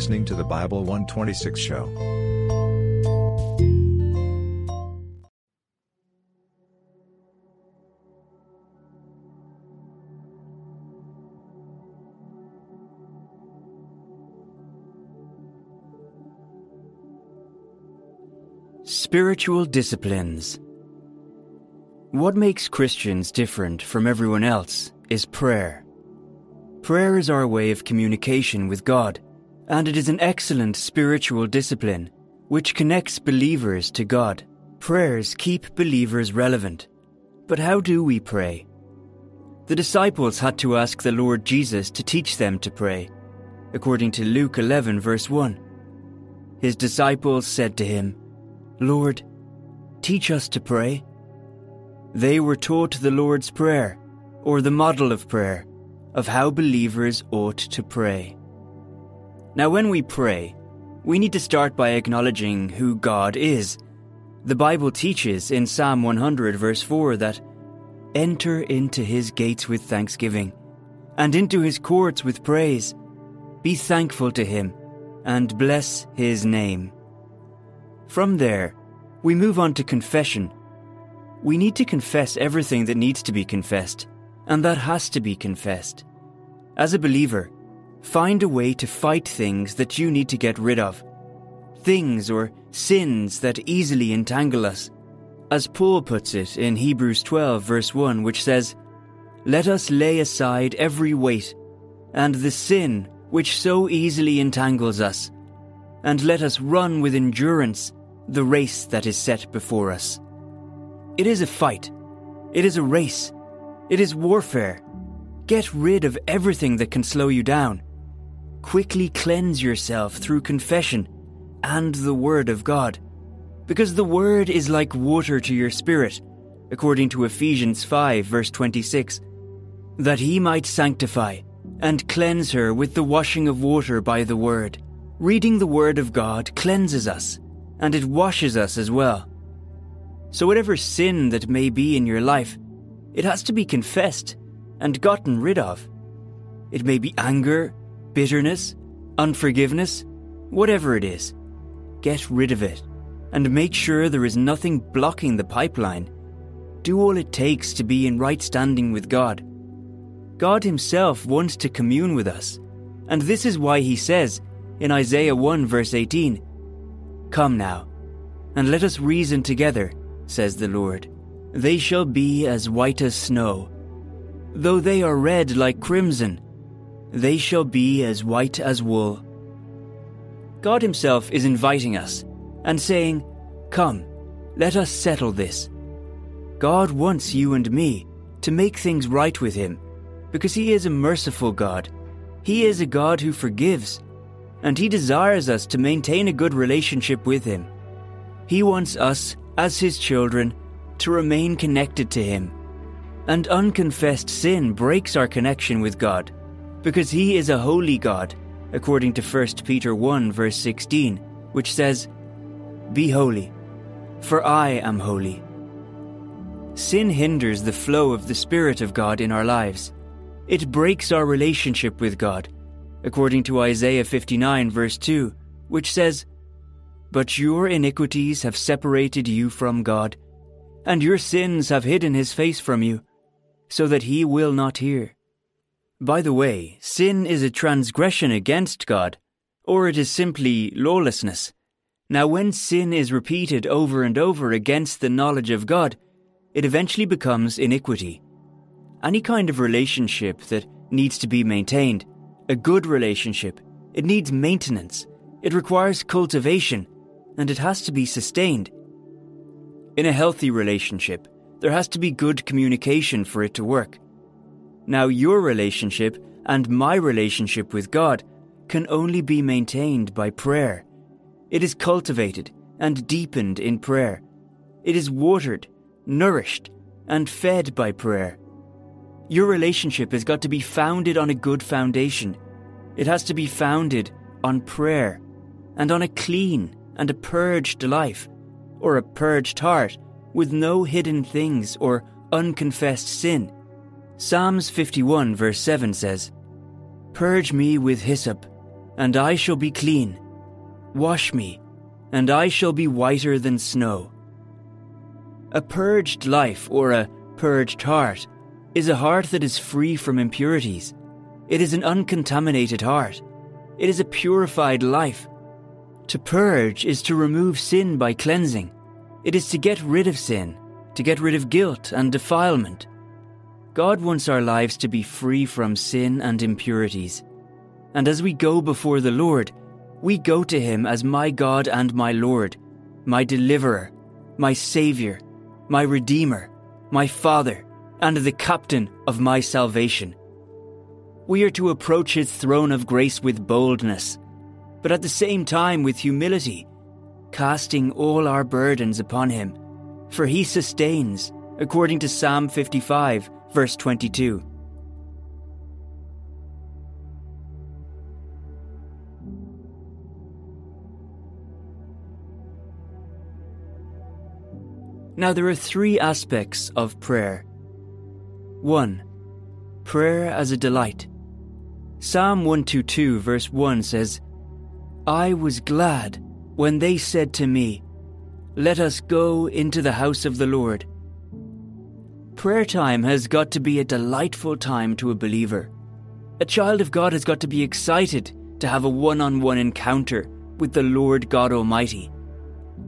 listening to the Bible 126 show. Spiritual disciplines. What makes Christians different from everyone else is prayer. Prayer is our way of communication with God, and it is an excellent spiritual discipline which connects believers to God. Prayers keep believers relevant. But how do we pray? The disciples had to ask the Lord Jesus to teach them to pray, according to Luke 11, verse 1. His disciples said to him, Lord, teach us to pray. They were taught the Lord's Prayer, or the model of prayer, of how believers ought to pray. Now, when we pray, we need to start by acknowledging who God is. The Bible teaches in Psalm 100, verse 4, that enter into his gates with thanksgiving, and into his courts with praise. Be thankful to him, and bless his name. From there, we move on to confession. We need to confess everything that needs to be confessed, and that has to be confessed. As a believer, find a way to fight things that you need to get rid of. Things or sins that easily entangle us. As Paul puts it in Hebrews 12, verse 1, which says, Let us lay aside every weight and the sin which so easily entangles us, and let us run with endurance the race that is set before us. It is a fight. It is a race. It is warfare. Get rid of everything that can slow you down. Quickly cleanse yourself through confession and the Word of God. Because the Word is like water to your spirit, according to Ephesians 5, verse 26, that he might sanctify and cleanse her with the washing of water by the Word. Reading the Word of God cleanses us and it washes us as well. So, whatever sin that may be in your life, it has to be confessed and gotten rid of. It may be anger, bitterness, unforgiveness, whatever it is. Get rid of it and make sure there is nothing blocking the pipeline. Do all it takes to be in right standing with God. God Himself wants to commune with us, and this is why He says in Isaiah 1 verse 18, Come now, and let us reason together, says the Lord. They shall be as white as snow. Though they are red like crimson, they shall be as white as wool. God Himself is inviting us and saying, Come, let us settle this. God wants you and me to make things right with Him because He is a merciful God. He is a God who forgives and He desires us to maintain a good relationship with Him. He wants us, as His children, to remain connected to Him. And unconfessed sin breaks our connection with God, because He is a holy God, according to 1 Peter 1, verse 16, which says, Be holy, for I am holy. Sin hinders the flow of the Spirit of God in our lives. It breaks our relationship with God according to Isaiah 59, verse 2, which says, But your iniquities have separated you from God, and your sins have hidden his face from you, so that he will not hear. By the way, sin is a transgression against God, or it is simply lawlessness. Now, when sin is repeated over and over against the knowledge of God, it eventually becomes iniquity. Any kind of relationship that needs to be maintained a good relationship, it needs maintenance, it requires cultivation, and it has to be sustained. In a healthy relationship, there has to be good communication for it to work. Now, your relationship and my relationship with God can only be maintained by prayer. It is cultivated and deepened in prayer. It is watered, nourished, and fed by prayer. Your relationship has got to be founded on a good foundation. It has to be founded on prayer and on a clean and a purged life, or a purged heart, with no hidden things or unconfessed sin. Psalms 51, verse 7 says, Purge me with hyssop, and I shall be clean. Wash me, and I shall be whiter than snow. A purged life, or a purged heart, is a heart that is free from impurities. It is an uncontaminated heart. It is a purified life. To purge is to remove sin by cleansing. It is to get rid of sin, to get rid of guilt and defilement. God wants our lives to be free from sin and impurities. And as we go before the Lord, we go to Him as my God and my Lord, my deliverer, my Saviour, my Redeemer, my Father, and the Captain of my salvation. We are to approach His throne of grace with boldness, but at the same time with humility, casting all our burdens upon Him, for He sustains, according to Psalm 55 verse 22. Now, there are three aspects of prayer. 1. Prayer as a delight. Psalm 122, verse 1 says, I was glad when they said to me, Let us go into the house of the Lord. Prayer time has got to be a delightful time to a believer. A child of God has got to be excited to have a one on one encounter with the Lord God Almighty.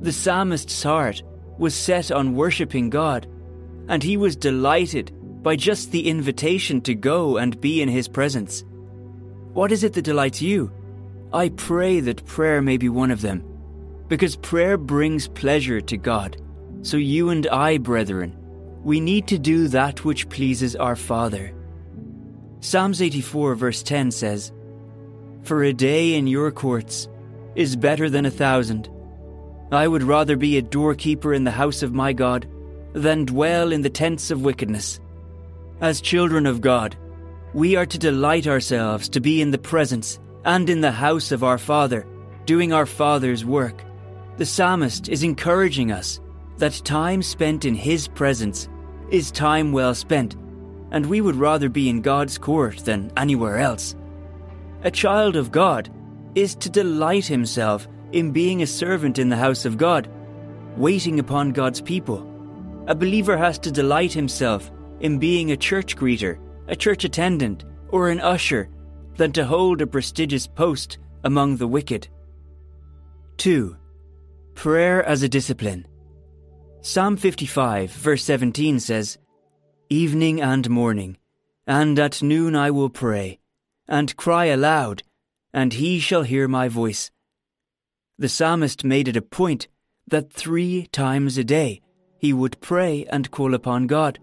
The psalmist's heart was set on worshipping God, and he was delighted by just the invitation to go and be in his presence. What is it that delights you? I pray that prayer may be one of them, because prayer brings pleasure to God. So you and I, brethren, we need to do that which pleases our Father. Psalms 84, verse 10 says, For a day in your courts is better than a thousand. I would rather be a doorkeeper in the house of my God than dwell in the tents of wickedness. As children of God, we are to delight ourselves to be in the presence and in the house of our Father, doing our Father's work. The psalmist is encouraging us that time spent in His presence is time well spent, and we would rather be in God's court than anywhere else. A child of God is to delight himself in being a servant in the house of God, waiting upon God's people. A believer has to delight himself in being a church greeter, a church attendant, or an usher than to hold a prestigious post among the wicked. 2. Prayer as a discipline. Psalm 55, verse 17 says, Evening and morning, and at noon I will pray, and cry aloud, and he shall hear my voice. The psalmist made it a point that three times a day he would pray and call upon God.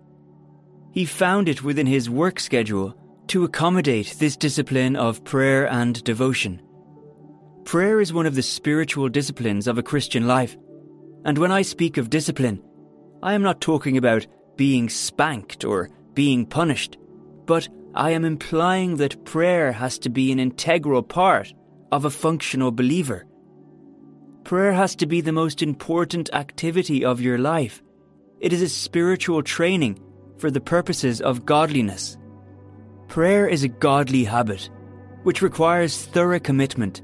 He found it within his work schedule to accommodate this discipline of prayer and devotion. Prayer is one of the spiritual disciplines of a Christian life. And when I speak of discipline, I am not talking about being spanked or being punished, but I am implying that prayer has to be an integral part of a functional believer. Prayer has to be the most important activity of your life. It is a spiritual training for the purposes of godliness. Prayer is a godly habit, which requires thorough commitment,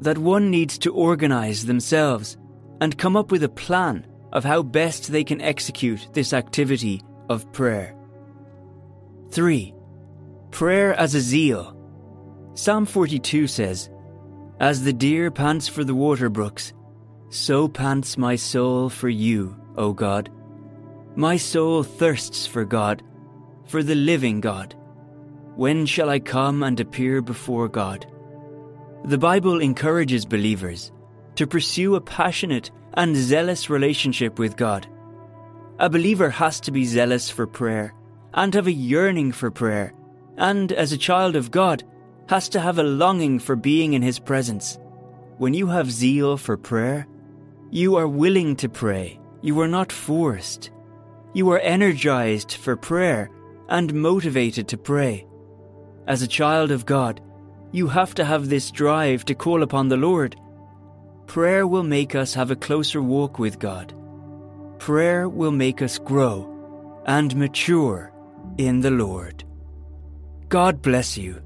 that one needs to organize themselves and come up with a plan of how best they can execute this activity of prayer. 3. Prayer as a zeal. Psalm 42 says, As the deer pants for the water brooks, so pants my soul for you, O God. My soul thirsts for God, for the living God. When shall I come and appear before God? The Bible encourages believers to pursue a passionate and zealous relationship with God. A believer has to be zealous for prayer and have a yearning for prayer, and as a child of God, has to have a longing for being in His presence. When you have zeal for prayer, you are willing to pray, you are not forced. You are energized for prayer and motivated to pray. As a child of God, you have to have this drive to call upon the Lord Prayer will make us have a closer walk with God. Prayer will make us grow and mature in the Lord. God bless you